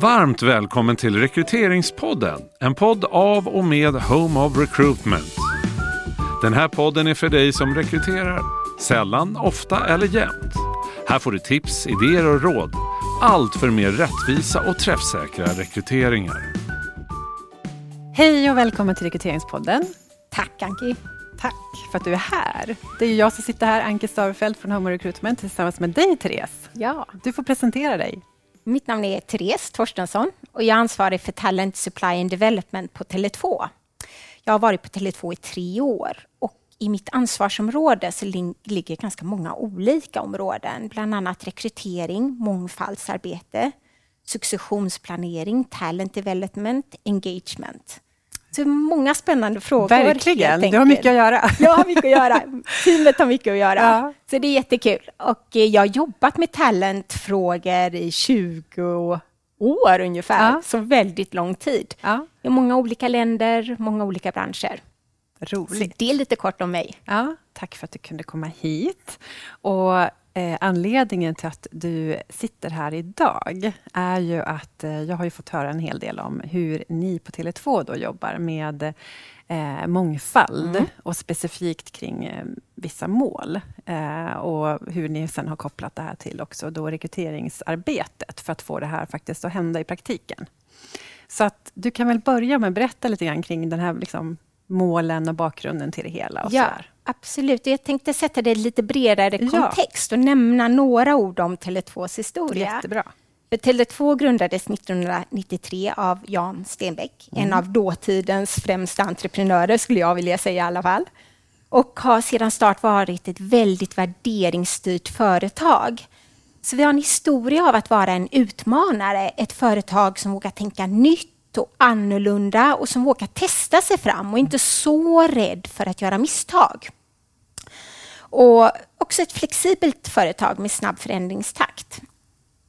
Varmt välkommen till Rekryteringspodden, en podd av och med Home of Recruitment. Den här podden är för dig som rekryterar, sällan, ofta eller jämt. Här får du tips, idéer och råd. Allt för mer rättvisa och träffsäkra rekryteringar. Hej och välkommen till Rekryteringspodden. Tack Anki. Tack för att du är här. Det är jag som sitter här, Anki Stavefelt från Home of Recruitment tillsammans med dig, Therese. Ja. Du får presentera dig. Mitt namn är Therese Torstensson och jag är ansvarig för Talent Supply and Development på Tele2. Jag har varit på Tele2 i tre år och i mitt ansvarsområde så ligger ganska många olika områden, bland annat rekrytering, mångfaldsarbete, successionsplanering, talent development, engagement. Så många spännande frågor. Verkligen, du har mycket att göra. Jag har mycket att göra. Teamet har mycket att göra. Ja. Så det är jättekul. Och eh, jag har jobbat med talentfrågor i 20 år ungefär, ja. så väldigt lång tid. Ja. I många olika länder, många olika branscher. Roligt. Så det är lite kort om mig. Ja, tack för att du kunde komma hit. Och eh, anledningen till att du sitter här idag är ju att eh, jag har ju fått höra en hel del om hur ni på Tele2 då jobbar med eh, mångfald mm. och specifikt kring eh, vissa mål. Och hur ni sen har kopplat det här till också då rekryteringsarbetet för att få det här faktiskt att hända i praktiken. Så att du kan väl börja med att berätta lite grann kring den här liksom, målen och bakgrunden till det hela. Och ja, absolut. Jag tänkte sätta det i lite bredare kontext och nämna några ord om Tele2s historia. Jättebra. För Tele2 grundades 1993 av Jan Stenbeck, mm. en av dåtidens främsta entreprenörer, skulle jag vilja säga i alla fall. Och har sedan start varit ett väldigt värderingsstyrt företag. Så vi har en historia av att vara en utmanare, ett företag som vågar tänka nytt och annorlunda och som vågar testa sig fram och inte så rädd för att göra misstag. Och också ett flexibelt företag med snabb förändringstakt.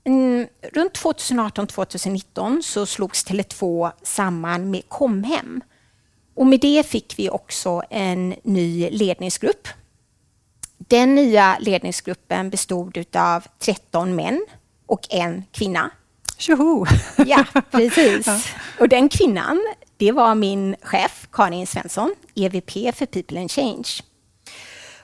Mm, runt 2018-2019 så slogs Tele2 samman med Comhem. Och med det fick vi också en ny ledningsgrupp. Den nya ledningsgruppen bestod av 13 män och en kvinna. Tjoho! Ja, precis. Och den kvinnan, det var min chef Karin Svensson, EVP för People and Change.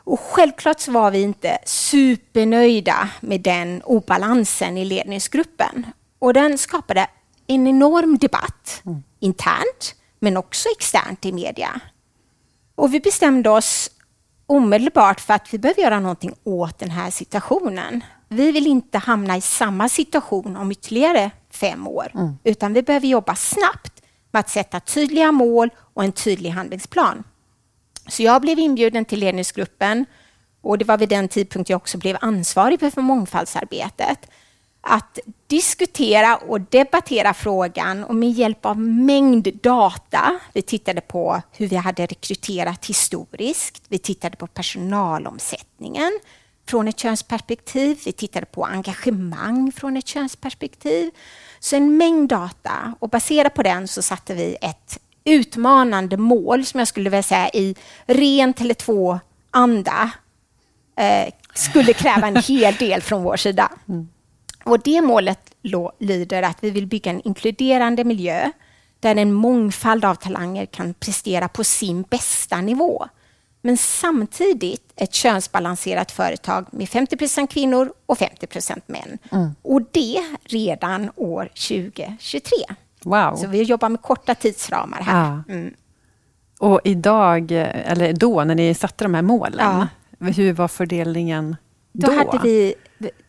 Och självklart så var vi inte supernöjda med den obalansen i ledningsgruppen. Och den skapade en enorm debatt mm. internt, men också externt i media. Och vi bestämde oss omedelbart för att vi behöver göra någonting åt den här situationen. Vi vill inte hamna i samma situation om ytterligare fem år, mm. utan vi behöver jobba snabbt med att sätta tydliga mål och en tydlig handlingsplan. Så jag blev inbjuden till ledningsgruppen och det var vid den tidpunkt jag också blev ansvarig för mångfaldsarbetet att diskutera och debattera frågan och med hjälp av mängd data. Vi tittade på hur vi hade rekryterat historiskt. Vi tittade på personalomsättningen från ett könsperspektiv. Vi tittade på engagemang från ett könsperspektiv. Så en mängd data och baserat på den så satte vi ett utmanande mål som jag skulle vilja säga i ren Tele2-anda eh, skulle kräva en hel del från vår sida. Mm. Och det målet lyder att vi vill bygga en inkluderande miljö där en mångfald av talanger kan prestera på sin bästa nivå. Men samtidigt ett könsbalanserat företag med 50% kvinnor och 50% män. Mm. Och det redan år 2023. Wow. Så vi jobbar med korta tidsramar här. Ja. Mm. Och idag, eller då, när ni satte de här målen, ja. hur var fördelningen då? Då hade vi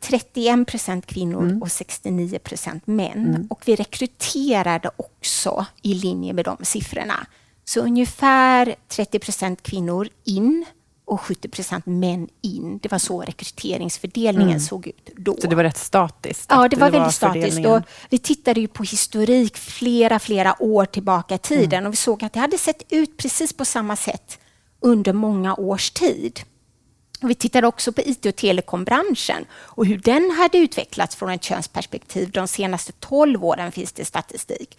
31 procent kvinnor mm. och 69 procent män. Mm. Och vi rekryterade också i linje med de siffrorna. Så ungefär 30 procent kvinnor in och 70 procent män in. Det var så rekryteringsfördelningen mm. såg ut då. Så det var rätt statiskt? Ja, det var det väldigt var statiskt. Och vi tittade ju på historik flera, flera år tillbaka i tiden mm. och vi såg att det hade sett ut precis på samma sätt under många års tid. Vi tittade också på IT och telekombranschen och hur den hade utvecklats från ett könsperspektiv. De senaste 12 åren finns det statistik.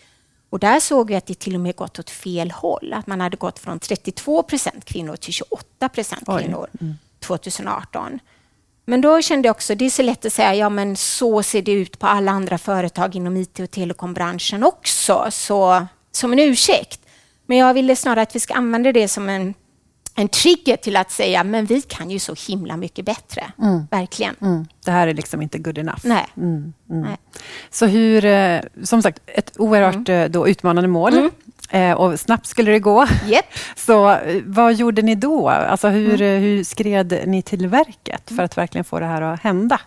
Och där såg vi att det till och med gått åt fel håll. Att man hade gått från 32 procent kvinnor till 28 procent kvinnor mm. 2018. Men då kände jag också, det är så lätt att säga, ja men så ser det ut på alla andra företag inom IT och telekombranschen också, så som en ursäkt. Men jag ville snarare att vi ska använda det som en, en trigger till att säga, men vi kan ju så himla mycket bättre. Mm. Verkligen. Mm. Det här är liksom inte good enough. Nej. Mm. mm. Nej. Så hur, eh, som sagt, ett oerhört mm. eh, då utmanande mål. Mm. Eh, och snabbt skulle det gå. Yep. Så vad gjorde ni då? Alltså hur, hur skred ni till verket för att verkligen få det här att hända?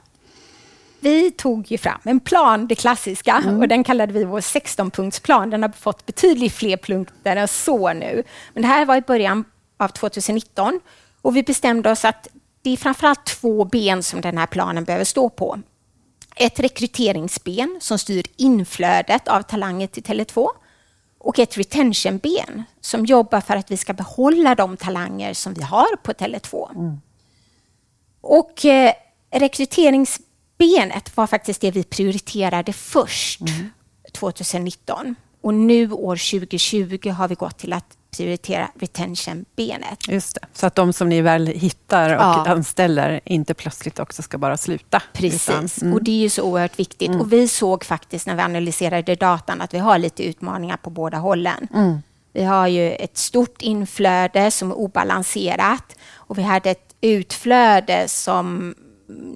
Vi tog ju fram en plan, det klassiska, mm. och den kallade vi vår 16-punktsplan. Den har fått betydligt fler punkter än så nu. Men det här var i början av 2019 och vi bestämde oss att det är framförallt två ben som den här planen behöver stå på. Ett rekryteringsben som styr inflödet av talanger till Tele2 och ett retentionben som jobbar för att vi ska behålla de talanger som vi har på Tele2. Mm. Och eh, rekryterings benet var faktiskt det vi prioriterade först mm. 2019. Och nu år 2020 har vi gått till att prioritera retention-benet. Just det. Så att de som ni väl hittar och ja. anställer inte plötsligt också ska bara sluta. Precis, utan, mm. och det är ju så oerhört viktigt. Mm. Och vi såg faktiskt när vi analyserade datan att vi har lite utmaningar på båda hållen. Mm. Vi har ju ett stort inflöde som är obalanserat och vi hade ett utflöde som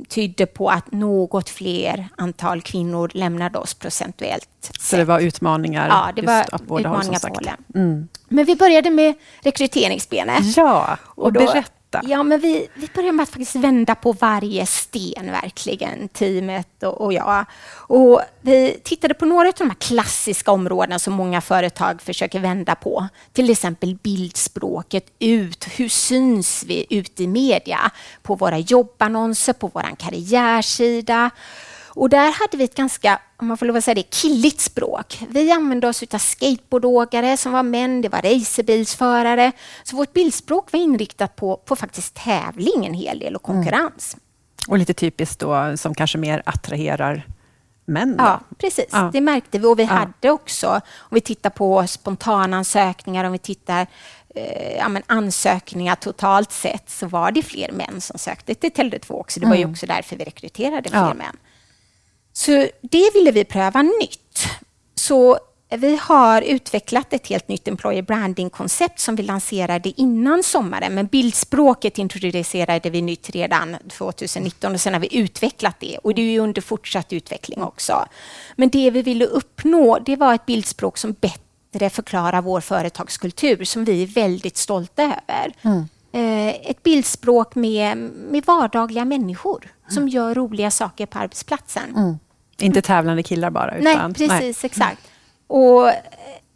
tydde på att något fler antal kvinnor lämnade oss procentuellt. Så det var utmaningar? Ja, det var utmaningar på hållen. Mm. Men vi började med rekryteringsbenet. Ja, och, och då, berätta detta? Ja, men vi, vi började med att faktiskt vända på varje sten, verkligen, teamet och, och jag. Och vi tittade på några av de här klassiska områdena som många företag försöker vända på. Till exempel bildspråket ut. Hur syns vi ute i media? På våra jobbannonser, på vår karriärsida. Och där hade vi ett ganska, om man får lov att säga det, killigt språk. Vi använde oss av skateboardåkare som var män, det var racerbilsförare. Så vårt bildspråk var inriktat på, på faktiskt tävling en hel del och mm. konkurrens. Mm. Och lite typiskt då som kanske mer attraherar män? Då? Ja, precis. Ja. Det märkte vi. Och vi ja. hade också, om vi tittar på spontanansökningar, om vi tittar eh, ja, ansökningar totalt sett, så var det fler män som sökte till Tele2 också. Det var mm. ju också därför vi rekryterade fler män. Så det ville vi pröva nytt. Så vi har utvecklat ett helt nytt employer branding-koncept som vi lanserade innan sommaren, men bildspråket introducerade vi nytt redan 2019 och sen har vi utvecklat det och det är under fortsatt utveckling också. Men det vi ville uppnå, det var ett bildspråk som bättre förklarar vår företagskultur som vi är väldigt stolta över. Mm. Eh, ett bildspråk med, med vardagliga människor mm. som gör roliga saker på arbetsplatsen. Mm. Inte tävlande killar bara? Utan, nej, precis, nej. exakt. Och eh,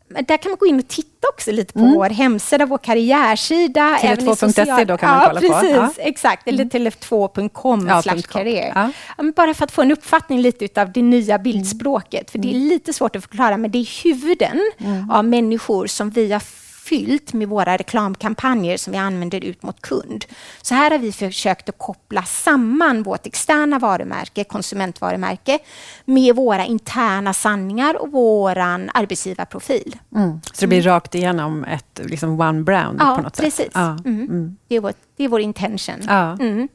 där kan man gå in och titta också lite på mm. vår hemsida, vår karriärsida. Tele2.se då kan man kolla precis, på. Ja, exakt. Eller mm. tele2.com ja, karriär. Ja. Ja, bara för att få en uppfattning lite av det nya bildspråket. För det är mm. lite svårt att förklara, men det är huvuden mm. av människor som vi har fyllt med våra reklamkampanjer som vi använder ut mot kund. Så här har vi försökt att koppla samman vårt externa varumärke, konsumentvarumärke, med våra interna sanningar och vår arbetsgivarprofil. Mm. Så det blir rakt igenom ett liksom one brand ja, på något precis. sätt? Ja, mm. mm. Det, är vår, det är vår intention. Ja. Mm.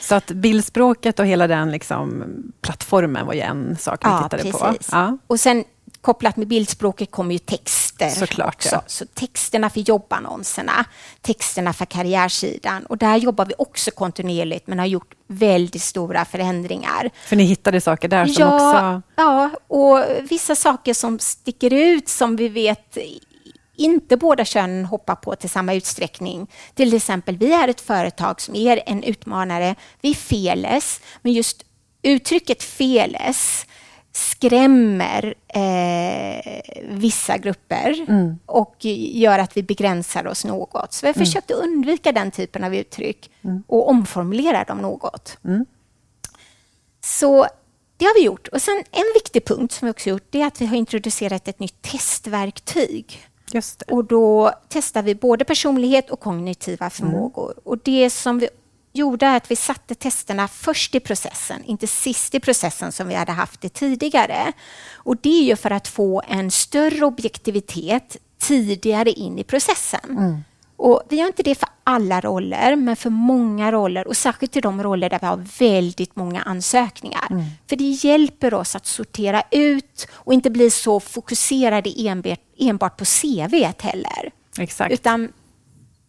Så att bildspråket och hela den liksom, plattformen var ju en sak vi ja, tittade precis. på. Ja. Och sen kopplat med bildspråket kommer ju texter Såklart, också. Ja. Så texterna för jobbannonserna, texterna för karriärsidan. Och där jobbar vi också kontinuerligt men har gjort väldigt stora förändringar. För ni hittade saker där som ja, också... Ja, och vissa saker som sticker ut som vi vet inte båda könen hoppar på till samma utsträckning. Till exempel, vi är ett företag som är en utmanare. Vi är feles, men just uttrycket feles skrämmer eh, vissa grupper mm. och gör att vi begränsar oss något. Så vi har mm. försökt undvika den typen av uttryck mm. och omformulera dem något. Mm. Så det har vi gjort. Och sen en viktig punkt som vi också gjort, det är att vi har introducerat ett nytt testverktyg. Och då testar vi både personlighet och kognitiva mm. förmågor. Och det som vi gjorde att vi satte testerna först i processen, inte sist i processen som vi hade haft det tidigare. Och det är ju för att få en större objektivitet tidigare in i processen. Mm. Och vi gör inte det för alla roller, men för många roller och särskilt i de roller där vi har väldigt många ansökningar. Mm. För det hjälper oss att sortera ut och inte bli så fokuserade enbart, enbart på CV heller. Exakt. Utan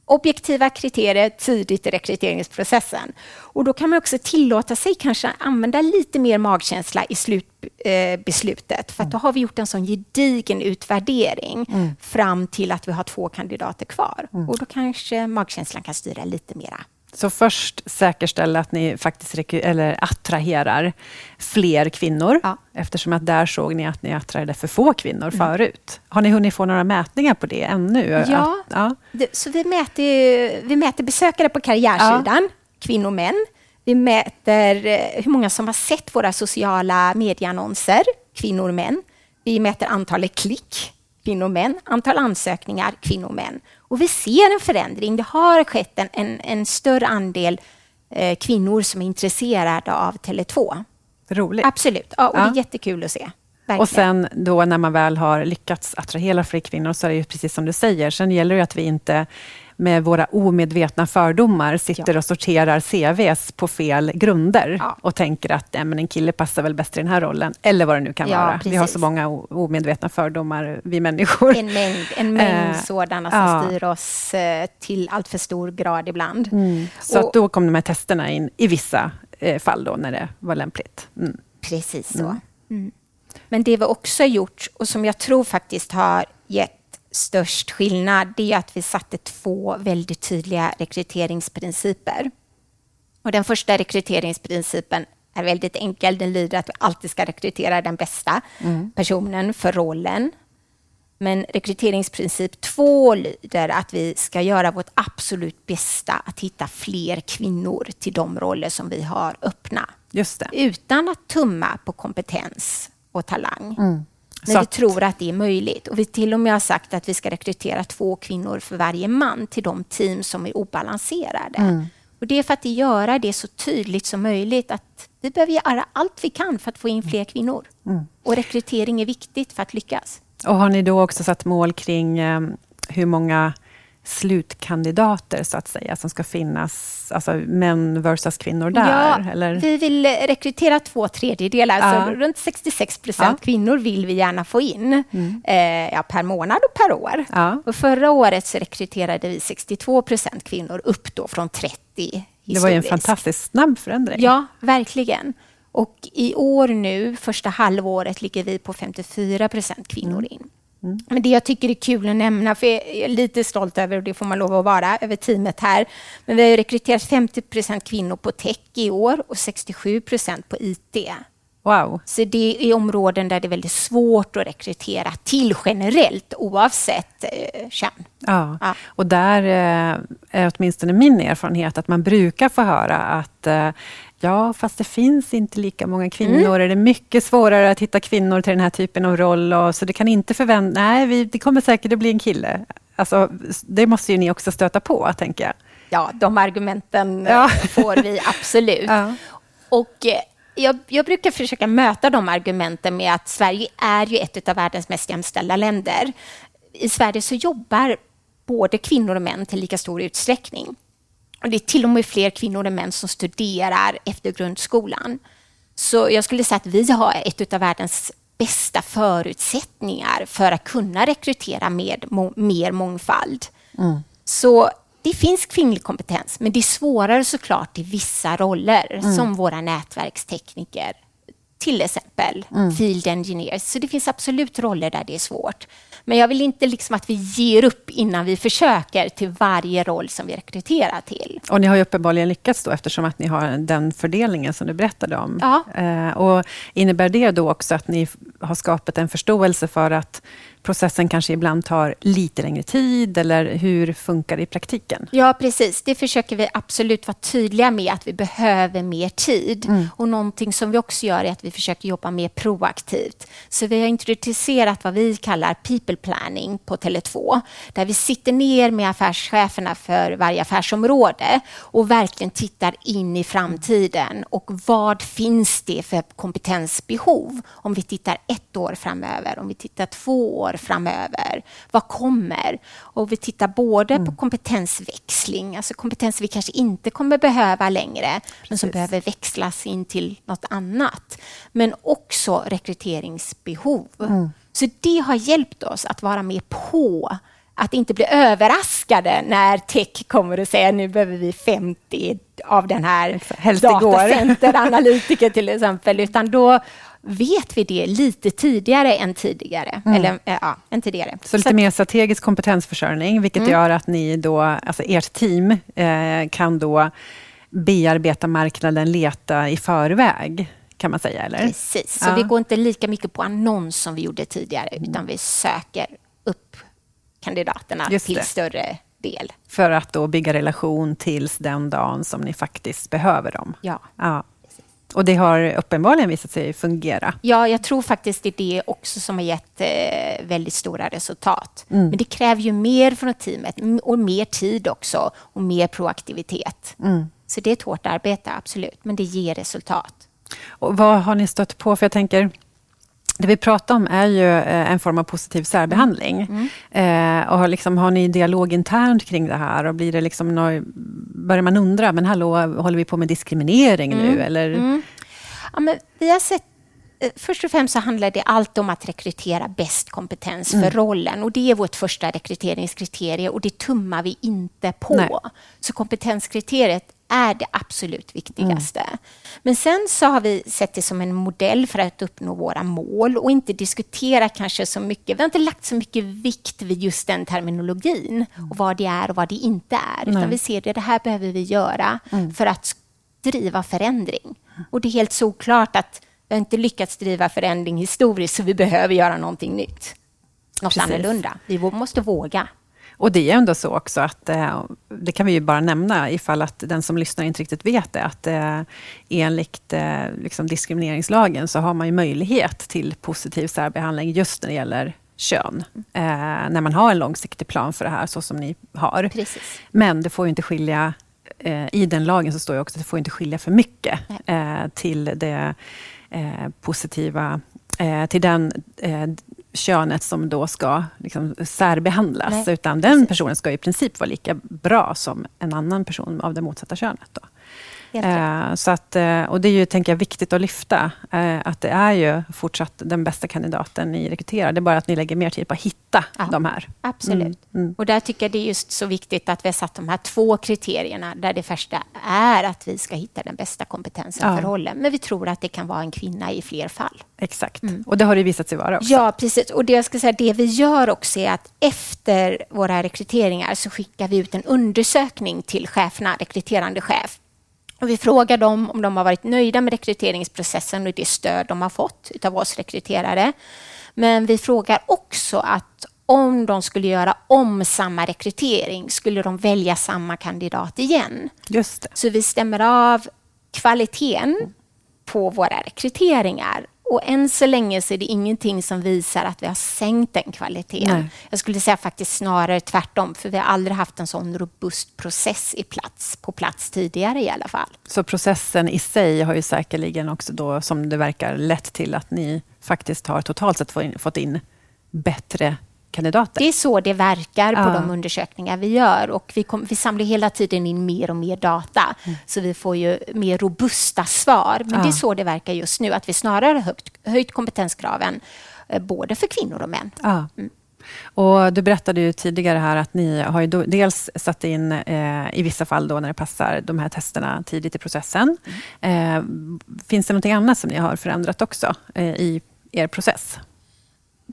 objektiva kriterier tidigt i rekryteringsprocessen. Och då kan man också tillåta sig kanske använda lite mer magkänsla i slutbeslutet. Eh, för då har vi gjort en sån gedigen utvärdering mm. fram till att vi har två kandidater kvar. Mm. Och då kanske magkänslan kan styra lite mera. Så först säkerställa att ni faktiskt eller attraherar fler kvinnor, ja. eftersom att där såg ni att ni attraherade för få kvinnor mm. förut. Har ni hunnit få några mätningar på det ännu? Ja, att, ja. Så vi mäter, vi mäter besökare på karriärsidan, ja. kvinnor och män. Vi mäter eh, hur många som har sett våra sociala medieannonser, kvinnor och män. Vi mäter antalet klick, kvinnor och män. Antal ansökningar, kvinnor och män. Och vi ser en förändring. Det har skett en, en, en större andel eh, kvinnor som är intresserade av Tele2. Roligt. Absolut. Ja, och ja. Det är jättekul att se. Verkligen. Och sen då när man väl har lyckats attrahera fler kvinnor, så är det ju precis som du säger. Sen gäller det att vi inte med våra omedvetna fördomar sitter ja. och sorterar CVs på fel grunder ja. och tänker att äh, men en kille passar väl bäst i den här rollen, eller vad det nu kan ja, vara. Precis. Vi har så många omedvetna fördomar, vi människor. En mängd, en mängd eh, sådana som styr oss eh, till allt för stor grad ibland. Mm. Så och, då kom de här testerna in i vissa eh, fall då, när det var lämpligt. Mm. Precis så. Mm. mm. Men det vi också gjort och som jag tror faktiskt har gett störst skillnad, det är att vi satte två väldigt tydliga rekryteringsprinciper. Och den första rekryteringsprincipen är väldigt enkel. Den lyder att vi alltid ska rekrytera den bästa mm. personen för rollen. Men rekryteringsprincip två lyder att vi ska göra vårt absolut bästa att hitta fler kvinnor till de roller som vi har öppna. Just det. Utan att tumma på kompetens och talang. Mm. Men så vi tror att det är möjligt. Och vi till och med har sagt att vi ska rekrytera två kvinnor för varje man till de team som är obalanserade. Mm. Och det är för att göra det så tydligt som möjligt att vi behöver göra allt vi kan för att få in fler kvinnor. Mm. Och rekrytering är viktigt för att lyckas. Och har ni då också satt mål kring eh, hur många slutkandidater, så att säga, som ska finnas, alltså män versus kvinnor där? Ja, eller? vi vill rekrytera två tredjedelar, ja. så runt 66 procent ja. kvinnor vill vi gärna få in mm. eh, ja, per månad och per år. Ja. Och förra året så rekryterade vi 62 procent kvinnor, upp då från 30 historiskt. Det var ju en fantastiskt snabb förändring. Ja, verkligen. Och i år nu, första halvåret, ligger vi på 54 procent kvinnor mm. in. Mm. Men det jag tycker är kul att nämna, för jag är lite stolt över, och det får man lov att vara, över teamet här. Men vi har rekryterat 50 procent kvinnor på tech i år och 67 procent på IT. Wow. Så det är områden där det är väldigt svårt att rekrytera till generellt oavsett eh, kön. Ja. ja. och där eh, är åtminstone min erfarenhet att man brukar få höra att eh, Ja, fast det finns inte lika många kvinnor. Mm. Det är mycket svårare att hitta kvinnor till den här typen av roll. Och, så det kan inte förvänta... Nej, vi, det kommer säkert att bli en kille. Alltså, det måste ju ni också stöta på, tänker jag. Ja, de argumenten ja. får vi absolut. Ja. Och eh, jag, jag, brukar försöka möta de argumenten med att Sverige är ju ett av världens mest jämställda länder. I Sverige så jobbar både kvinnor och män till lika stor utsträckning. Och det är till och med fler kvinnor än män som studerar efter grundskolan. Så jag skulle säga att vi har ett av världens bästa förutsättningar för att kunna rekrytera med mer mångfald. Mm. Så det finns kvinnlig kompetens, men det är svårare såklart i vissa roller, mm. som våra nätverkstekniker, till exempel mm. field engineers. Så det finns absolut roller där det är svårt. Men jag vill inte liksom att vi ger upp innan vi försöker till varje roll som vi rekryterar till. Och ni har ju uppenbarligen lyckats då eftersom att ni har den fördelningen som du berättade om. Ja. Eh, och innebär det då också att ni har skapat en förståelse för att processen kanske ibland tar lite längre tid, eller hur funkar det i praktiken? Ja, precis. Det försöker vi absolut vara tydliga med, att vi behöver mer tid. Mm. Och någonting som vi också gör är att vi försöker jobba mer proaktivt. Så vi har introducerat vad vi kallar people planning på Tele2, där vi sitter ner med affärscheferna för varje affärsområde och verkligen tittar in i framtiden. Och vad finns det för kompetensbehov om vi tittar ett år framöver, om vi tittar två år framöver? Vad kommer? Och vi tittar både mm. på kompetensväxling, alltså kompetens vi kanske inte kommer behöva längre, Precis. men som behöver växlas in till något annat. Men också rekryteringsbehov. Mm. Så det har hjälpt oss att vara med på att inte bli överraskade när tech kommer och säger nu behöver vi 50 av den här datacenteranalytiker till exempel, utan då vet vi det lite tidigare än tidigare. Mm. Eller, ja, än tidigare. Så, Så lite mer strategisk kompetensförsörjning, vilket mm. gör att ni då, alltså ert team eh, kan då bearbeta marknaden, leta i förväg kan man säga, eller? Precis, så ja. vi går inte lika mycket på annons som vi gjorde tidigare, utan vi söker upp kandidaterna till större del. För att då bygga relation tills den dagen som ni faktiskt behöver dem. Ja. ja. Och det har uppenbarligen visat sig fungera. Ja, jag tror faktiskt det är det också som har gett eh, väldigt stora resultat. Mm. Men det kräver ju mer från teamet och mer tid också och mer proaktivitet. Mm. Så det är ett hårt arbete, absolut, men det ger resultat. Och vad har ni stött på? För jag tänker, det vi pratar om är ju eh, en form av positiv särbehandling. Mm. mm. Eh, och liksom, har ni dialog internt kring det här? Och blir det liksom börjar man undra, men hallå, håller vi på med diskriminering mm. nu? Eller? Mm. Ja, men vi har sett eh, Först och främst så handlar det alltid om att rekrytera bäst kompetens för mm. rollen. Och Det är vårt första rekryteringskriterium och det tummar vi inte på. Nej. Så kompetenskriteriet är det absolut viktigaste. Mm. Men sen så har vi sett det som en modell för att uppnå våra mål och inte diskutera kanske så mycket. Vi har inte lagt så mycket vikt vid just den terminologin och vad det är och vad det inte är. Nej. Utan vi ser det, det här behöver vi göra mm. för att driva förändring. Och det är helt såklart att vi har inte lyckats driva förändring historiskt så vi behöver göra någonting nytt. Något Precis. annorlunda. Vi måste våga. Och det är ändå så också att, eh, det kan vi ju bara nämna ifall att den som lyssnar inte riktigt vet det, att eh, enligt eh, liksom diskrimineringslagen så har man ju möjlighet till positiv särbehandling just när det gäller kön. När man har en långsiktig plan för det här, så som ni har. Precis. Men det får ju inte skilja, i den lagen så står det också att det får inte skilja för mycket eh, till det positiva till den könet som då ska liksom särbehandlas, Nej, utan den personen ska i princip vara lika bra som en annan person av det motsatta könet. Då. Eh, så att, eh, och det är ju, tänker jag, viktigt att lyfta, eh, att det är ju fortsatt den bästa kandidaten ni rekryterar. Det är bara att ni lägger mer tid på att hitta ja, de här. Absolut. Mm, mm. Och där tycker jag det är just så viktigt att vi har satt de här två kriterierna, där det första är att vi ska hitta den bästa kompetensen ja. för rollen. Men vi tror att det kan vara en kvinna i fler fall. Exakt, mm. och det har det visat sig vara också. Ja, precis. Och det jag ska säga, det vi gör också är att efter våra rekryteringar så skickar vi ut en undersökning till cheferna, rekryterande chef, och vi frågar dem om de har varit nöjda med rekryteringsprocessen och det stöd de har fått av oss rekryterare. Men vi frågar också att om de skulle göra om samma rekrytering, skulle de välja samma kandidat igen? Just det. Så vi stämmer av kvaliteten på våra rekryteringar och än så länge så är det ingenting som visar att vi har sänkt den kvaliteten. Nej. Jag skulle säga faktiskt snarare tvärtom, för vi har aldrig haft en sån robust process i plats, på plats tidigare i alla fall. Så processen i sig har ju säkerligen också då, som det verkar, lett till att ni faktiskt har totalt sett fått in bättre kandidater. Det är så det verkar på ja. de undersökningar vi gör och vi, kom, vi samlar hela tiden in mer och mer data mm. så vi får ju mer robusta svar. Men ja. det är så det verkar just nu, att vi snarare har högt, höjt kompetenskraven eh, både för kvinnor och män. Ja. Mm. Och du berättade ju tidigare här att ni har dels satt in, eh, i vissa fall då när det passar, de här testerna tidigt i processen. Mm. Eh, finns det något annat som ni har förändrat också eh, i er process?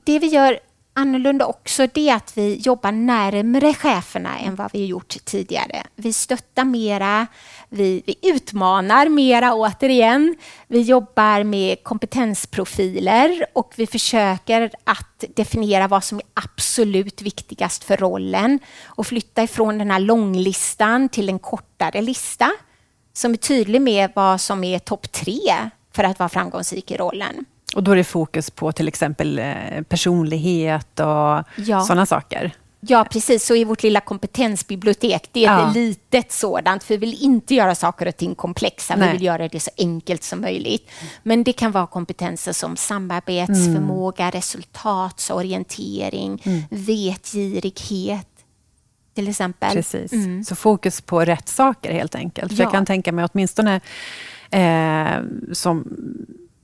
Det vi gör annorlunda också det att vi jobbar närmre cheferna än vad vi gjort tidigare. Vi stöttar mera, vi, vi utmanar mera återigen. Vi jobbar med kompetensprofiler och vi försöker att definiera vad som är absolut viktigast för rollen och flytta ifrån den här långlistan till en kortare lista som är tydlig med vad som är topp tre för att vara framgångsrik i rollen. Och då är det fokus på till exempel eh, personlighet och ja. sådana saker? Ja, precis. Så i vårt lilla kompetensbibliotek, det är Ja. ett litet sådant, för vi vill inte göra saker och ting komplexa, Nej. vi vill göra det så enkelt som möjligt. Men det kan vara kompetenser som samarbetsförmåga, resultatsorientering, vetgirighet, till exempel. Precis. Så fokus på rätt saker helt enkelt. För Ja. jag kan tänka mig åtminstone eh, som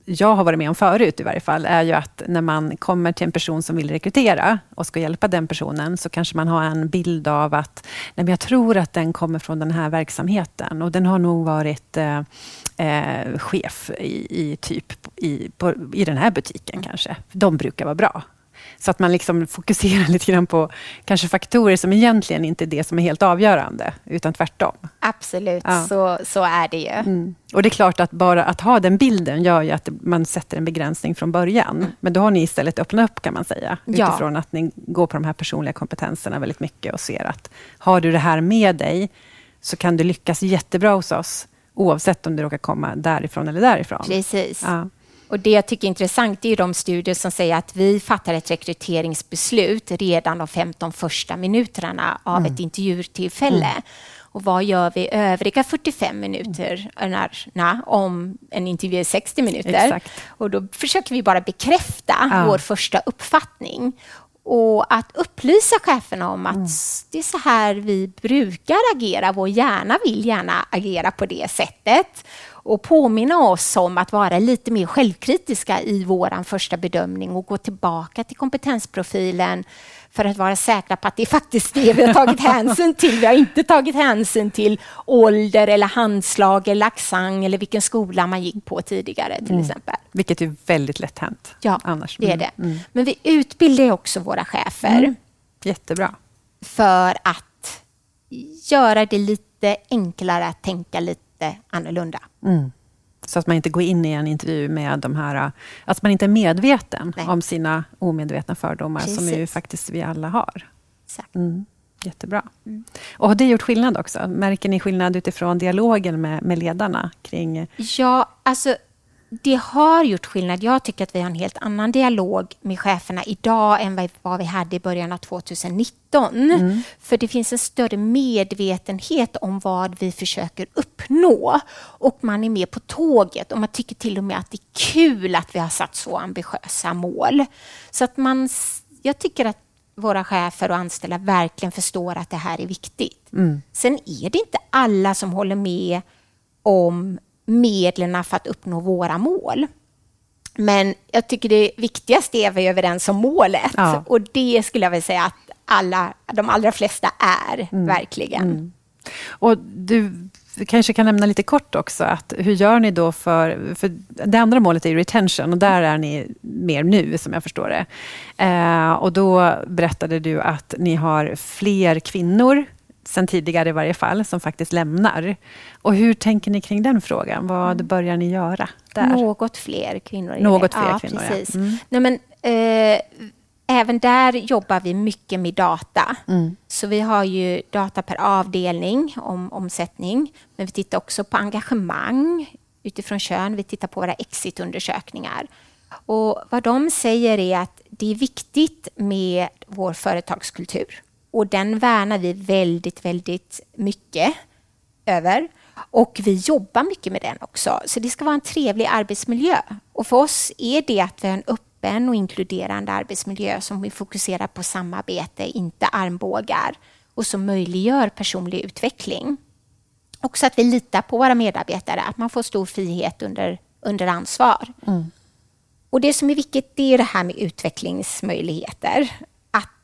jag har varit med om förut i varje fall, är ju att när man kommer till en person som vill rekrytera och ska hjälpa den personen, så kanske man har en bild av att nej men jag tror att den kommer från den här verksamheten och den har nog varit eh, eh, chef i, i, typ i, på, i den här butiken kanske. De brukar vara bra. Så att man liksom fokuserar lite grann på kanske faktorer som egentligen inte är det som är helt avgörande, utan tvärtom. Absolut, Ja. så, så är det ju. Mm. Och det är klart att bara att ha den bilden gör ju att man sätter en begränsning från början. Men då har ni istället öppnat upp kan man säga. Ja. Utifrån att ni går på de här personliga kompetenserna väldigt mycket och ser att har du det här med dig så kan du lyckas jättebra hos oss. Oavsett om du råkar komma därifrån eller därifrån. Precis. Ja. Och Det jag tycker är intressant är de studier som säger att vi fattar ett rekryteringsbeslut redan de 15 första minuterna av ett intervjutillfälle. Och vad gör vi övriga 45 minuterna om en intervju är 60 minuter? Exakt. Och då försöker vi bara bekräfta Ja. vår första uppfattning. Och att upplysa cheferna om att det är så här vi brukar agera. Vår hjärna vill gärna agera på det sättet. Och påminna oss om att vara lite mer självkritiska i vår första bedömning och gå tillbaka till kompetensprofilen för att vara säkra på att det är faktiskt det vi har tagit hänsyn till. Vi har inte tagit hänsyn till ålder eller handslag eller accent eller vilken skola man gick på tidigare till exempel. Vilket är väldigt lätt hänt Ja, annars. det är Mm. det. Men vi utbildar också våra chefer Jättebra. för att göra det lite enklare att tänka lite annorlunda. Så att man inte går in i en intervju med de här... Att man inte är medveten Nej. om sina omedvetna fördomar, som ju Precis. faktiskt vi alla har. Exakt. Mm. Jättebra. Och har det gjort skillnad också? Märker ni skillnad utifrån dialogen med, med ledarna kring... Ja, alltså det har gjort skillnad. Jag tycker att vi har en helt annan dialog med cheferna idag än vad- vi hade i början av 2019. För det finns en större medvetenhet om vad vi försöker uppnå. Och man är med på tåget och man tycker till och med att det är kul att vi har satt så ambitiösa mål. Så att man, jag tycker att våra chefer och anställda verkligen förstår att det här är viktigt. Sen är det inte alla som håller med om medlen för att uppnå våra mål. Men jag tycker det viktigaste är att vi är överens om målet. Ja. Och det skulle jag vilja säga att alla, de allra flesta är, verkligen. Och du kanske kan nämna lite kort också, att hur gör ni då för... för det andra målet är retention och där är ni mer nu, som jag förstår det. Eh, och då berättade du att ni har fler kvinnor, sen tidigare i varje fall, som faktiskt lämnar. Och hur tänker ni kring den frågan? Vad börjar ni göra där? Något fler kvinnor. Något fler ja, kvinnor, ja. Precis. Mm. Nej, men, eh, även där jobbar vi mycket med data. Mm. Så vi har ju data per avdelning om omsättning. Men vi tittar också på engagemang utifrån kön. Vi tittar på våra exitundersökningar. Och vad de säger är att det är viktigt med vår företagskultur. Och den värnar vi väldigt, väldigt mycket över. Och vi jobbar mycket med den också. Så det ska vara en trevlig arbetsmiljö. Och för oss är det att vi har en öppen och inkluderande arbetsmiljö som vi fokuserar på samarbete, inte armbågar. Och som möjliggör personlig utveckling. Också att vi litar på våra medarbetare, att man får stor frihet under, under ansvar. Och det som är viktigt det är det här med utvecklingsmöjligheter.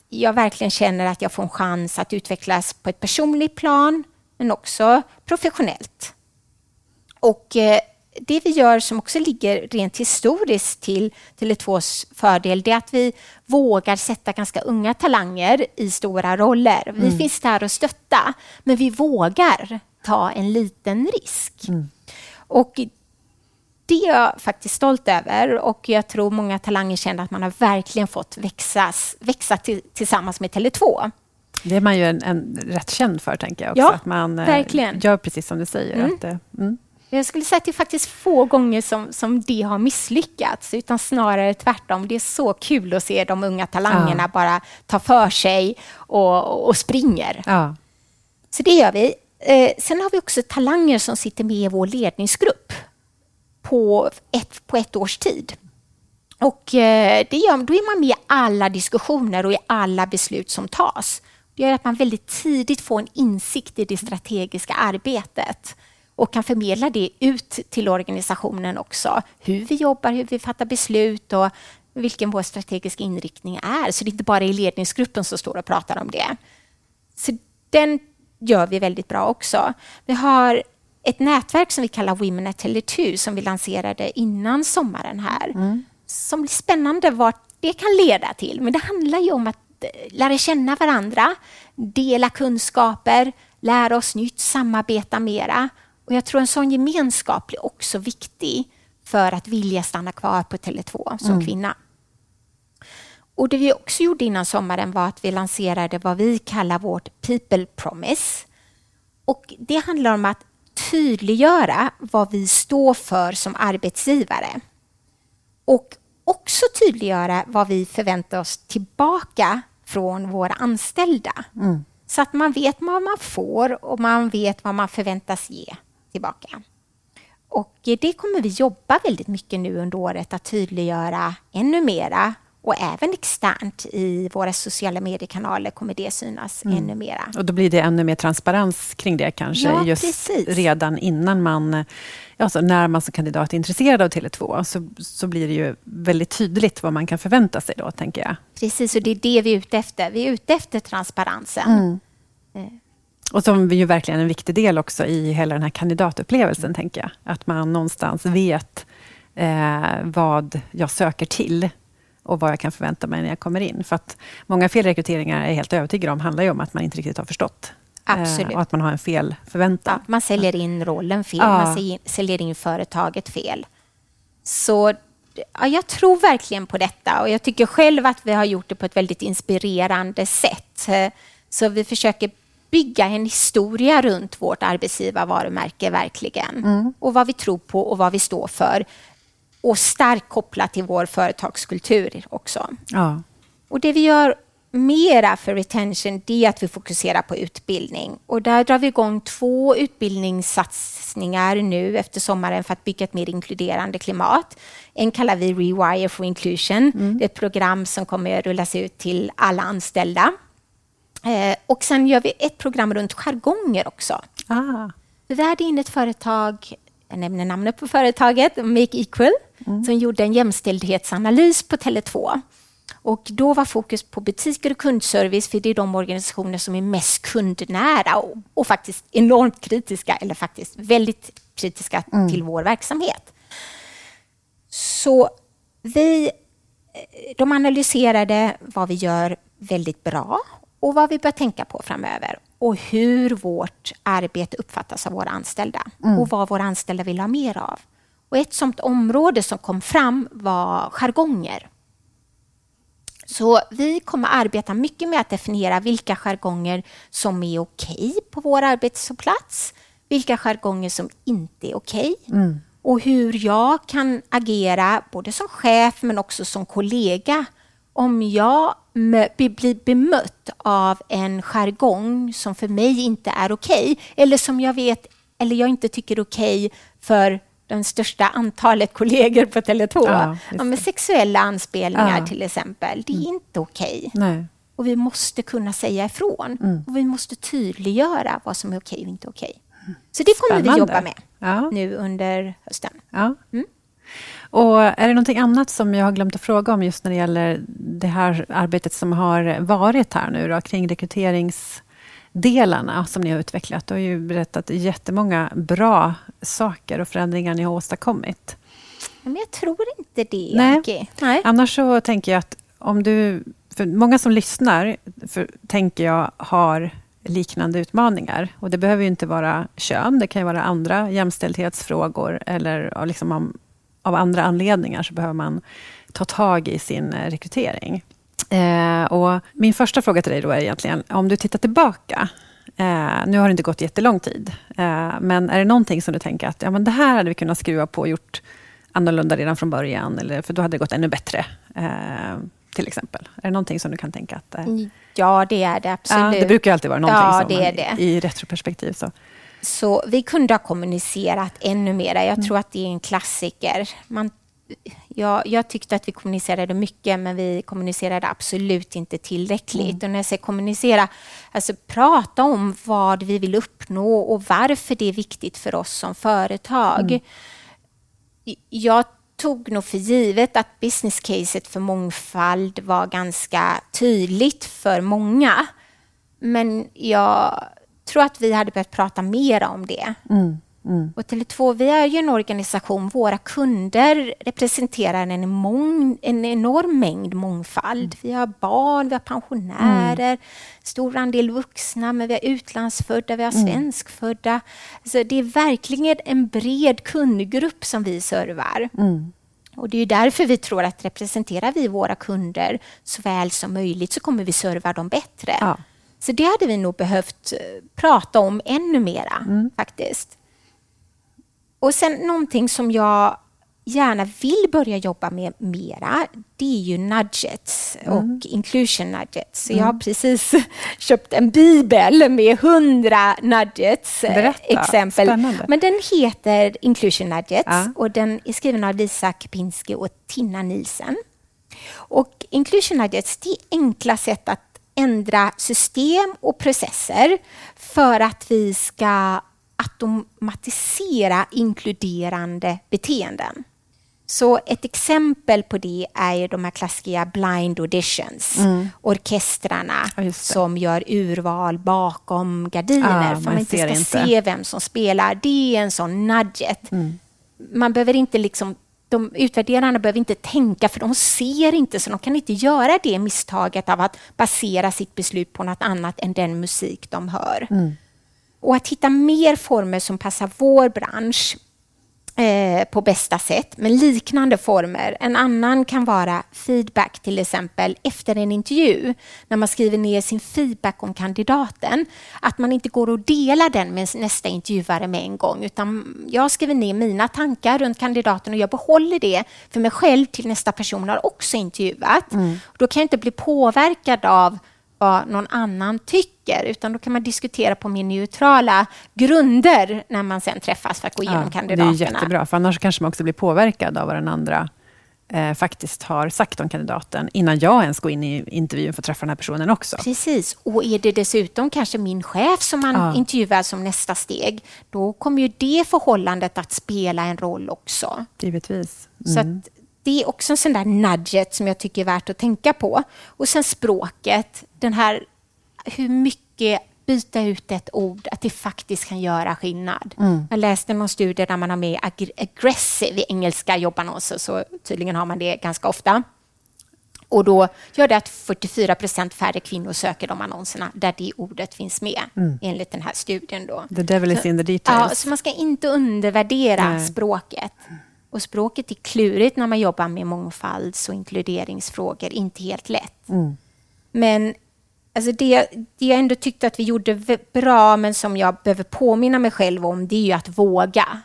Jag verkligen känner att jag får en chans att utvecklas på ett personligt plan, men också professionellt. Och eh, det vi gör som också ligger rent historiskt till Tele2s fördel, det är att vi vågar sätta ganska unga talanger i stora roller. Vi finns där och stötta, men vi vågar ta en liten risk. Och det är jag faktiskt stolt över och jag tror många talanger känner att man har verkligen fått växas, växa till, tillsammans med Tele2. Det är man ju en, en rätt känd för, tänker jag också. Ja, att man eh, verkligen. gör precis som du säger. Mm. Att, eh, mm. Jag skulle säga att det är faktiskt få gånger som, som det har misslyckats, utan snarare tvärtom. Det är så kul att se de unga talangerna ja. bara ta för sig och, och springer. Ja. Så det gör vi. Eh, sen har vi också talanger som sitter med i vår ledningsgrupp på ett, på ett års tid. Och eh, det gör, då är man med i alla diskussioner och i alla beslut som tas. Det gör att man väldigt tidigt får en insikt i det strategiska arbetet och kan förmedla det ut till organisationen också. Hur vi jobbar, hur vi fattar beslut och vilken vår strategiska inriktning är. Så det är inte bara i ledningsgruppen som står och pratar om det. Så den gör vi väldigt bra också. Vi har ett nätverk som vi kallar Women at Tele2 som vi lanserade innan sommaren här. Mm. Som blir spännande vart det kan leda till. Men det handlar ju om att eh, lära känna varandra, dela kunskaper, lära oss nytt, samarbeta mera. Och jag tror en sån gemenskap blir också viktig för att vilja stanna kvar på Tele2 som mm. kvinna. Och Det vi också gjorde innan sommaren var att vi lanserade vad vi kallar vårt People Promise. Och Det handlar om att tydliggöra vad vi står för som arbetsgivare. Och också tydliggöra vad vi förväntar oss tillbaka från våra anställda. Mm. Så att man vet vad man får och man vet vad man förväntas ge tillbaka. Och det kommer vi jobba väldigt mycket nu under året att tydliggöra ännu mera och även externt i våra sociala mediekanaler kommer det synas mm. ännu mera. Och då blir det ännu mer transparens kring det kanske, ja, just precis. redan innan man, alltså när man som kandidat är intresserad av Tele2, så, så blir det ju väldigt tydligt vad man kan förvänta sig då, tänker jag. Precis, och det är det vi är ute efter. Vi är ute efter transparensen. Mm. Eh. Och som är ju verkligen en viktig del också i hela den här kandidatupplevelsen, tänker jag. Att man någonstans vet eh, vad jag söker till och vad jag kan förvänta mig när jag kommer in. För att många felrekryteringar är helt övertygade om handlar ju om att man inte riktigt har förstått. Eh, Absolut. och att man har en fel förväntan. Ja, man säljer in rollen fel, ja. man säljer in företaget fel. Så ja, jag tror verkligen på detta och jag tycker själv att vi har gjort det på ett väldigt inspirerande sätt. Så vi försöker bygga en historia runt vårt arbetsgivarvarumärke verkligen. Mm. Och vad vi tror på och vad vi står för och starkt kopplat till vår företagskultur också. Ja. Och det vi gör mera för retention det är att vi fokuserar på utbildning. Och där drar vi igång två utbildningssatsningar nu efter sommaren för att bygga ett mer inkluderande klimat. En kallar vi Rewire for Inclusion. Mm. Det är ett program som kommer att rullas ut till alla anställda. Eh, och sen gör vi ett program runt jargonger också. Ah. Vi hade in ett företag jag nämner namnet på företaget, Make Equal, mm. som gjorde en jämställdhetsanalys på Tele2. Och då var fokus på butiker och kundservice, för det är de organisationer som är mest kundnära och, och faktiskt enormt kritiska, eller faktiskt väldigt kritiska mm. till vår verksamhet. Så vi, de analyserade vad vi gör väldigt bra och vad vi bör tänka på framöver och hur vårt arbete uppfattas av våra anställda mm. och vad våra anställda vill ha mer av. Och ett sådant område som kom fram var jargonger. Så vi kommer arbeta mycket med att definiera vilka jargonger som är okej på vår arbetsplats, vilka jargonger som inte är okej mm. och hur jag kan agera både som chef men också som kollega om jag blir bemött av en jargong som för mig inte är okej, eller som jag vet, eller jag inte tycker är okej för det största antalet kollegor på Tele2. Ja, ja, med sexuella anspelningar ja. till exempel. Det är mm. inte okej. Okay. Och vi måste kunna säga ifrån. Mm. Och vi måste tydliggöra vad som är okej och inte okej. Mm. Så det kommer Spännande. vi jobba med nu under hösten. Mm. Och är det någonting annat som jag har glömt att fråga om just när det gäller det här arbetet som har varit här nu då, kring rekryteringsdelarna som ni har utvecklat? Du har ju berättat jättemånga bra saker och förändringar ni har åstadkommit. Men jag tror inte det, Nej. Nej. Annars så tänker jag att om du... För många som lyssnar, för, tänker jag, har liknande utmaningar. Och Det behöver ju inte vara kön, det kan ju vara andra jämställdhetsfrågor eller liksom om av andra anledningar så behöver man ta tag i sin eh, rekrytering. Eh, och min första fråga till dig då är egentligen, om du tittar tillbaka Eh, nu har det inte gått jättelång tid, eh, men är det någonting som du tänker att ja, men det här hade vi kunnat skruva på och gjort annorlunda redan från början, eller, för då hade det gått ännu bättre, eh, till exempel? Är det någonting som du kan tänka att... Eh, ja, det är det absolut. Ja, det brukar alltid vara någonting ja, som det är det. i retroperspektiv. Så. Så vi kunde ha kommunicerat ännu mer. Jag mm. tror att det är en klassiker. Man, ja, jag tyckte att vi kommunicerade mycket, men vi kommunicerade absolut inte tillräckligt. Mm. Och när jag säger kommunicera, alltså prata om vad vi vill uppnå och varför det är viktigt för oss som företag. Mm. Jag tog nog för givet att business caset för mångfald var ganska tydligt för många. Men jag tror att vi hade behövt prata mer om det. Mm, mm. Och Tele2, vi är ju en organisation, våra kunder representerar en, mång, en enorm mängd mångfald. Mm. Vi har barn, vi har pensionärer, mm. stor andel vuxna, men vi har utlandsfödda, vi har mm. svenskfödda. Så det är verkligen en bred kundgrupp som vi servar. Mm. Och Det är därför vi tror att representerar vi våra kunder så väl som möjligt så kommer vi serva dem bättre. Ja. Så det hade vi nog behövt eh, prata om ännu mera mm. faktiskt. Och sen någonting som jag gärna vill börja jobba med mera, det är ju nudgets mm. och inclusion nudgets. Så mm. Jag har precis köpt en bibel med hundra nudgets eh, Berätta. exempel. Spännande. Men den heter Inclusion nudgets ja. och den är skriven av Lisa Kepinski och Tina Nielsen. Och inclusion nudgets, det är enkla sätt att ändra system och processer för att vi ska automatisera inkluderande beteenden. Så ett exempel på det är ju de här klassiska blind auditions. Mm. Orkestrarna ja, som gör urval bakom gardiner ah, för man inte ska inte. se vem som spelar. Det är en sån nudget. Mm. Man behöver inte liksom de utvärderarna behöver inte tänka för de ser inte så de kan inte göra det misstaget av att basera sitt beslut på något annat än den musik de hör. Mm. Och att hitta mer former som passar vår bransch Eh, på bästa sätt, med liknande former. En annan kan vara feedback, till exempel efter en intervju, när man skriver ner sin feedback om kandidaten. Att man inte går och delar den med nästa intervjuare med en gång, utan jag skriver ner mina tankar runt kandidaten och jag behåller det för mig själv till nästa person har också intervjuat. Mm. Då kan jag inte bli påverkad av vad någon annan tycker, utan då kan man diskutera på mer neutrala grunder när man sen träffas för att gå igenom ja, kandidaterna. Det är jättebra, för annars kanske man också blir påverkad av vad den andra eh, faktiskt har sagt om kandidaten, innan jag ens går in i intervjun för att träffa den här personen också. Precis, och är det dessutom kanske min chef som man ja. intervjuar som nästa steg, då kommer ju det förhållandet att spela en roll också. Givetvis. Mm. Så att det är också en sån där nudget som jag tycker är värt att tänka på. Och sen språket, den här hur mycket byta ut ett ord, att det faktiskt kan göra skillnad. Mm. Jag läste någon studie där man har med ag aggressive i engelska jobbannonser, så tydligen har man det ganska ofta. Och då gör det att 44 procent färre kvinnor söker de annonserna där det ordet finns med, mm. enligt den här studien. Då. The devil is in the details. Ja, så man ska inte undervärdera Nej. språket. Och språket är klurigt när man jobbar med mångfalds och inkluderingsfrågor, inte helt lätt. Mm. Men alltså det, det jag ändå tyckte att vi gjorde bra, men som jag behöver påminna mig själv om, det är ju att våga.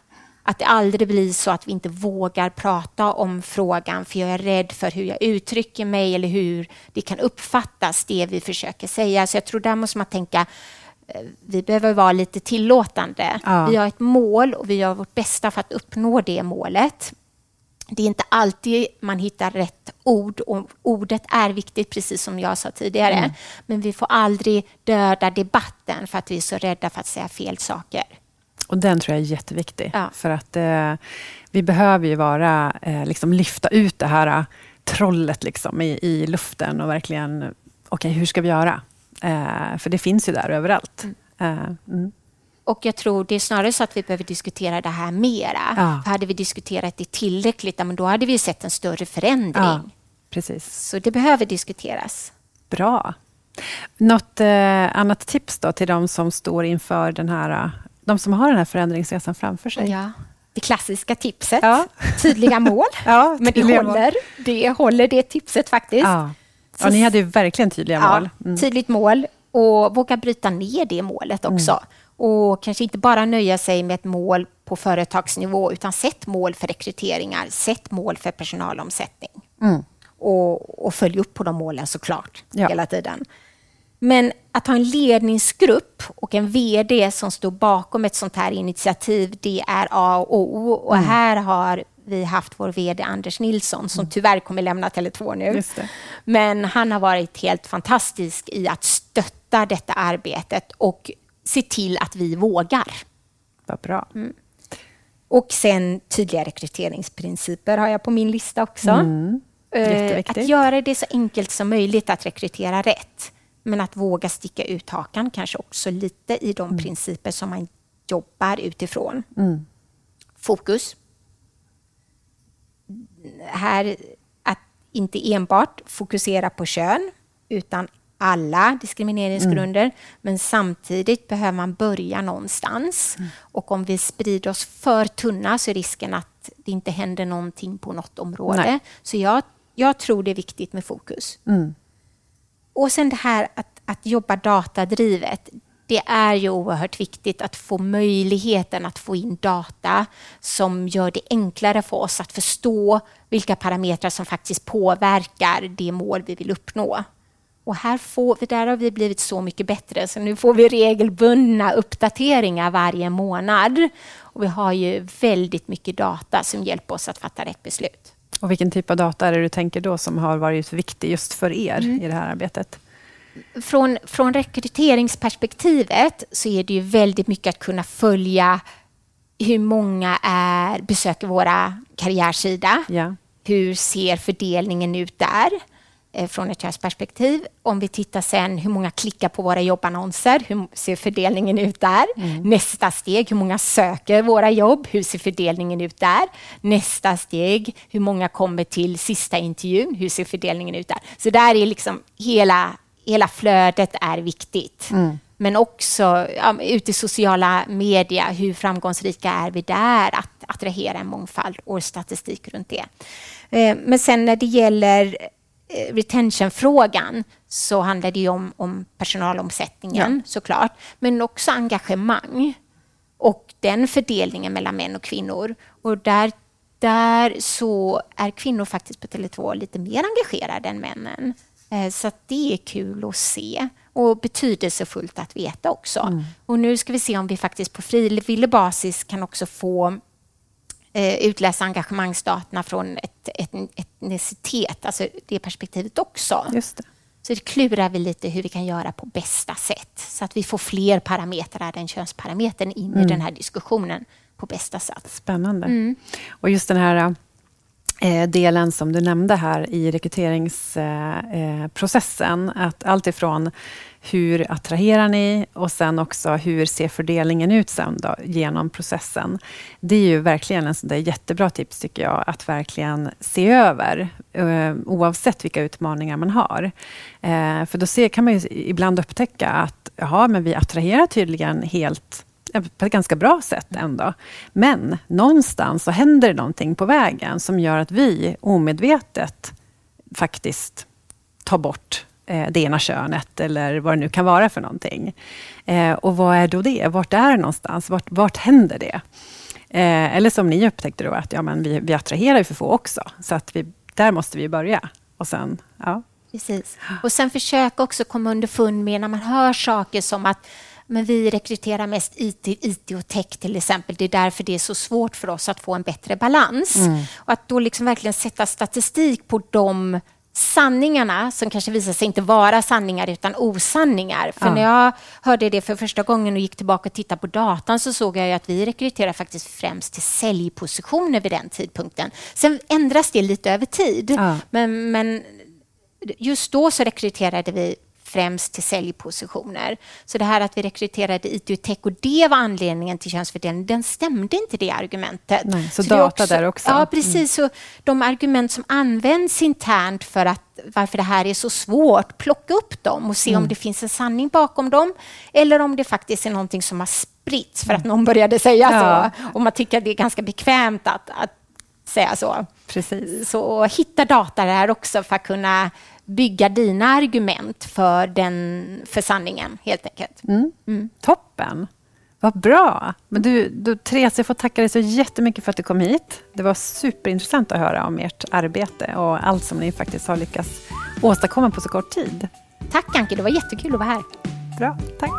Att det aldrig blir så att vi inte vågar prata om frågan, för jag är rädd för hur jag uttrycker mig eller hur det kan uppfattas, det vi försöker säga. Så jag tror där måste man tänka vi behöver vara lite tillåtande. Ja. Vi har ett mål och vi gör vårt bästa för att uppnå det målet. Det är inte alltid man hittar rätt ord och ordet är viktigt, precis som jag sa tidigare. Mm. Men vi får aldrig döda debatten för att vi är så rädda för att säga fel saker. Och Den tror jag är jätteviktig. Ja. För att eh, vi behöver ju vara, eh, liksom lyfta ut det här eh, trollet liksom, i, i luften och verkligen, okej, okay, hur ska vi göra? Eh, för det finns ju där överallt. Mm. Eh, mm. Och jag tror det är snarare så att vi behöver diskutera det här mera. Ja. För hade vi diskuterat det tillräckligt, då hade vi sett en större förändring. Ja, precis. Så det behöver diskuteras. Bra. Något eh, annat tips då till de som står inför den här, de som har den här förändringsresan framför sig? Ja. Det klassiska tipset, ja. tydliga mål. ja, Men det håller, det håller det tipset faktiskt. Ja. Ni hade ju verkligen tydliga mål. Mm. Tydligt mål, och våga bryta ner det målet också. Mm. Och kanske inte bara nöja sig med ett mål på företagsnivå, utan sätt mål för rekryteringar, sätt mål för personalomsättning. Mm. Och, och följ upp på de målen såklart, ja. hela tiden. Men att ha en ledningsgrupp och en VD som står bakom ett sånt här initiativ, det är A och O. Och mm. här har vi haft vår VD Anders Nilsson, som tyvärr kommer lämna Tele2 nu. Men han har varit helt fantastisk i att stötta detta arbetet och se till att vi vågar. Vad bra. Mm. Och sen tydliga rekryteringsprinciper har jag på min lista också. Mm. Eh, att göra det så enkelt som möjligt att rekrytera rätt. Men att våga sticka ut hakan kanske också lite i de mm. principer som man jobbar utifrån. Mm. Fokus. Här, att inte enbart fokusera på kön, utan alla diskrimineringsgrunder, mm. men samtidigt behöver man börja någonstans. Mm. Och om vi sprider oss för tunna så är risken att det inte händer någonting på något område. Nej. Så jag, jag tror det är viktigt med fokus. Mm. Och sen det här att, att jobba datadrivet. Det är ju oerhört viktigt att få möjligheten att få in data som gör det enklare för oss att förstå vilka parametrar som faktiskt påverkar det mål vi vill uppnå. Och här får vi, där har vi blivit så mycket bättre, så nu får vi regelbundna uppdateringar varje månad. Och vi har ju väldigt mycket data som hjälper oss att fatta rätt beslut. Och vilken typ av data är det du tänker då som har varit viktig just för er mm. i det här arbetet? Från, från rekryteringsperspektivet så är det ju väldigt mycket att kunna följa hur många är, besöker våra karriärsida. Ja. Hur ser fördelningen ut där? Eh, från ett könsperspektiv. Om vi tittar sen hur många klickar på våra jobbannonser, hur ser fördelningen ut där? Mm. Nästa steg, hur många söker våra jobb? Hur ser fördelningen ut där? Nästa steg, hur många kommer till sista intervjun? Hur ser fördelningen ut där? Så där är liksom hela, hela flödet är viktigt. Mm. Men också ja, ute i sociala medier, hur framgångsrika är vi där att attrahera en mångfald och statistik runt det. Eh, men sen när det gäller Eh, retentionfrågan så handlar det om, om personalomsättningen ja. såklart, men också engagemang och den fördelningen mellan män och kvinnor. Och där, där så är kvinnor faktiskt på Tele2 lite mer engagerade än männen. Eh, så det är kul att se och betydelsefullt att veta också. Mm. Och nu ska vi se om vi faktiskt på frivillig basis kan också få eh, utläsa engagemangsdaterna från ett, ett, etnicitet, alltså det perspektivet också. Just det. Så det klurar vi lite hur vi kan göra på bästa sätt så att vi får fler parametrar än könsparametern in mm. i den här diskussionen på bästa sätt. Spännande. Mm. Och just den här Eh, delen som du nämnde här i rekryteringsprocessen, att allt ifrån hur attraherar ni och sen också hur ser fördelningen ut sen då, genom processen. Det är ju verkligen en sån där jättebra tips tycker jag, att verkligen se över eh, oavsett vilka utmaningar man har. Eh, för då kan man ju ibland upptäcka att jaha, men vi attraherar tydligen helt på ett ganska bra sätt ändå. Men någonstans så händer det någonting på vägen som gör att vi omedvetet faktiskt tar bort eh, det ena könet eller vad det nu kan vara för någonting. Eh, och vad är då det? Vart är det någonstans? Vart, vart händer det? Eh, eller som ni upptäckte då, att ja, men vi, vi attraherar ju för få också, så att vi, där måste vi börja. Och sen, ja. Precis. Och sen försöka också komma underfund med när man hör saker som att men vi rekryterar mest IT, IT och tech till exempel. Det är därför det är så svårt för oss att få en bättre balans. Mm. Och att då liksom verkligen sätta statistik på de sanningarna som kanske visar sig inte vara sanningar utan osanningar. För ja. när jag hörde det för första gången och gick tillbaka och tittade på datan så såg jag att vi rekryterar faktiskt främst till säljpositioner vid den tidpunkten. Sen ändras det lite över tid, ja. men, men just då så rekryterade vi främst till säljpositioner. Så det här att vi rekryterade IT och tech och det var anledningen till könsfördelningen, den stämde inte det argumentet. Nej, så, så data också, där också? Ja, precis. Mm. Så de argument som används internt för att varför det här är så svårt, plocka upp dem och se mm. om det finns en sanning bakom dem eller om det faktiskt är någonting som har spritts för att någon började säga ja. så. Och man tycker att det är ganska bekvämt att, att säga så. Precis. Så hitta data där också för att kunna bygga dina argument för, den, för sanningen, helt enkelt. Mm. Mm. Toppen! Vad bra! Men du, du, Therese, jag får tacka dig så jättemycket för att du kom hit. Det var superintressant att höra om ert arbete och allt som ni faktiskt har lyckats åstadkomma på så kort tid. Tack Anke, det var jättekul att vara här. Bra, tack.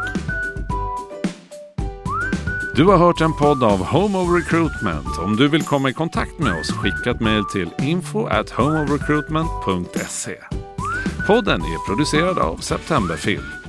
Du har hört en podd av Home of Recruitment. Om du vill komma i kontakt med oss, skicka ett mejl till info at homeofrecruitment.se. Podden är producerad av Septemberfilm.